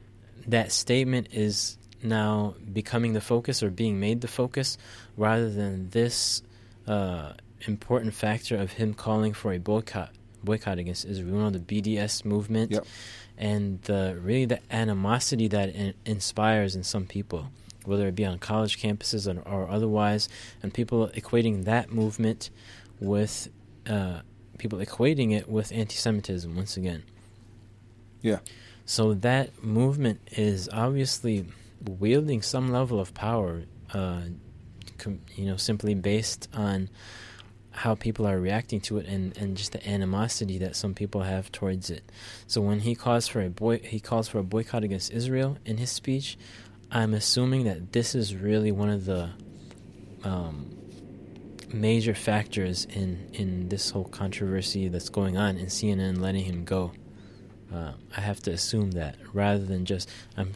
that statement is now becoming the focus or being made the focus rather than this uh, important factor of him calling for a boycott boycott against Israel. You know the BDS movement yep. and the really the animosity that in, inspires in some people, whether it be on college campuses or, or otherwise, and people equating that movement with uh, people equating it with anti-Semitism once again. Yeah. So that movement is obviously wielding some level of power, uh, com- you know, simply based on how people are reacting to it and, and just the animosity that some people have towards it. So when he calls for a boy, he calls for a boycott against Israel in his speech. I'm assuming that this is really one of the um, major factors in in this whole controversy that's going on, in CNN letting him go. Uh, I have to assume that rather than just I'm,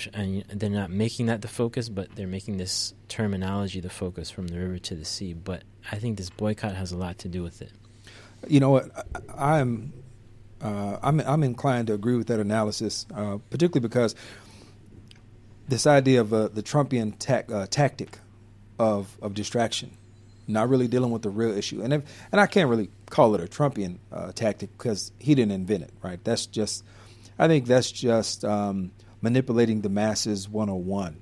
they're not making that the focus, but they're making this terminology the focus from the river to the sea. But I think this boycott has a lot to do with it. You know what? I'm uh, I'm I'm inclined to agree with that analysis, uh, particularly because this idea of uh, the Trumpian ta- uh, tactic of of distraction, not really dealing with the real issue, and if, and I can't really call it a Trumpian uh, tactic because he didn't invent it, right? That's just I think that's just um, manipulating the masses 101.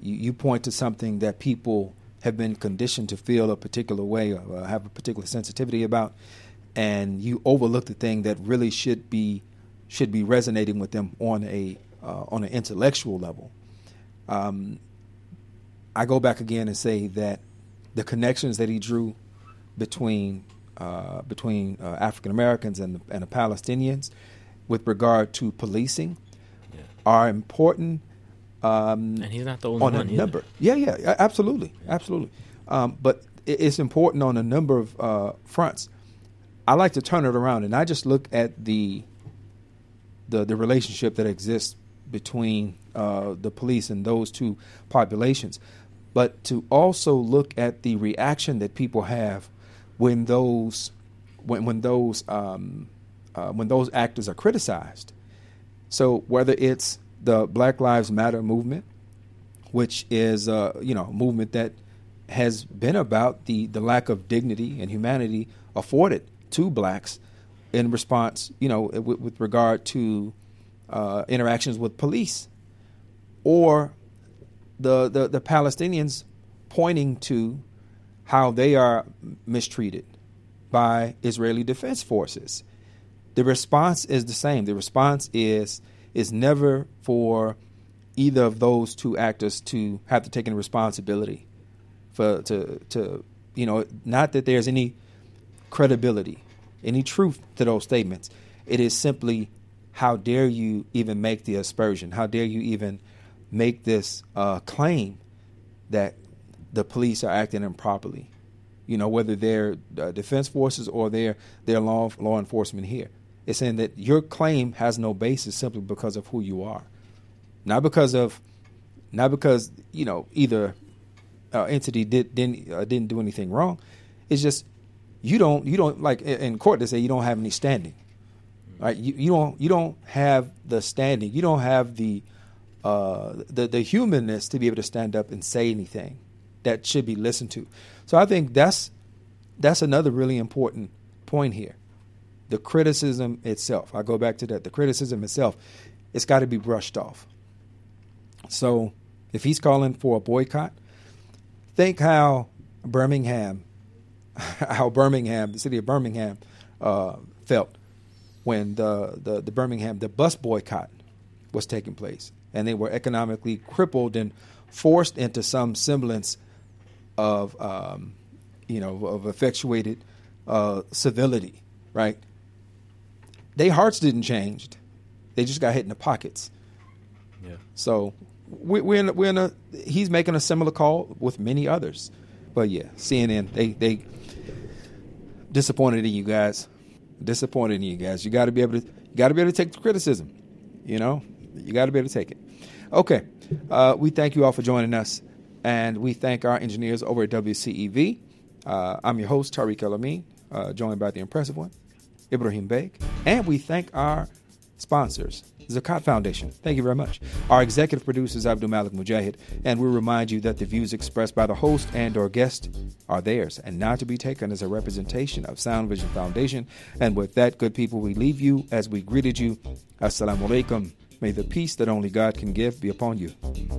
You, you point to something that people have been conditioned to feel a particular way or uh, have a particular sensitivity about, and you overlook the thing that really should be should be resonating with them on a uh, on an intellectual level. Um, I go back again and say that the connections that he drew between uh, between uh, African Americans and and the Palestinians with regard to policing yeah. are important. Um, and he's not the only on one. a number. Yeah, yeah, absolutely, absolutely. Um, but it's important on a number of uh, fronts. I like to turn it around and I just look at the the the relationship that exists between uh, the police and those two populations, but to also look at the reaction that people have when those when when those um, uh, when those actors are criticized. So whether it's the Black Lives Matter movement, which is uh, you know a movement that has been about the the lack of dignity and humanity afforded to blacks in response, you know, with, with regard to uh, interactions with police, or the, the the Palestinians pointing to how they are mistreated by Israeli defense forces. The response is the same. The response is is never for either of those two actors to have to take any responsibility for to to you know not that there's any credibility, any truth to those statements. It is simply how dare you even make the aspersion? How dare you even make this uh, claim that the police are acting improperly? You know, whether they're uh, defense forces or they're they're law law enforcement here. It's saying that your claim has no basis simply because of who you are, not because of, not because you know either uh, entity did didn't uh, didn't do anything wrong. It's just you don't you don't like in court they say you don't have any standing, right? You, you don't you don't have the standing. You don't have the uh, the the humanness to be able to stand up and say anything that should be listened to. So I think that's that's another really important point here the criticism itself. I go back to that. The criticism itself, it's got to be brushed off. So if he's calling for a boycott, think how Birmingham, how Birmingham, the city of Birmingham, uh, felt when the, the, the Birmingham, the bus boycott was taking place. And they were economically crippled and forced into some semblance of, um, you know, of effectuated uh, civility, right? Their hearts didn't change. They just got hit in the pockets. Yeah. So we, we're in, we're in a. He's making a similar call with many others, but yeah, CNN they they disappointed in you guys. Disappointed in you guys. You got to be able to. You got to be able to take the criticism. You know, you got to be able to take it. Okay, uh, we thank you all for joining us, and we thank our engineers over at WCEV. Uh, I'm your host Tariq El Amin, uh, joined by the impressive one. Ibrahim Baik, And we thank our sponsors, Zakat Foundation. Thank you very much. Our executive producer is Abdul Malik Mujahid, and we remind you that the views expressed by the host and or guest are theirs and not to be taken as a representation of Sound Vision Foundation. And with that, good people, we leave you as we greeted you. Assalamu alaikum. May the peace that only God can give be upon you. you.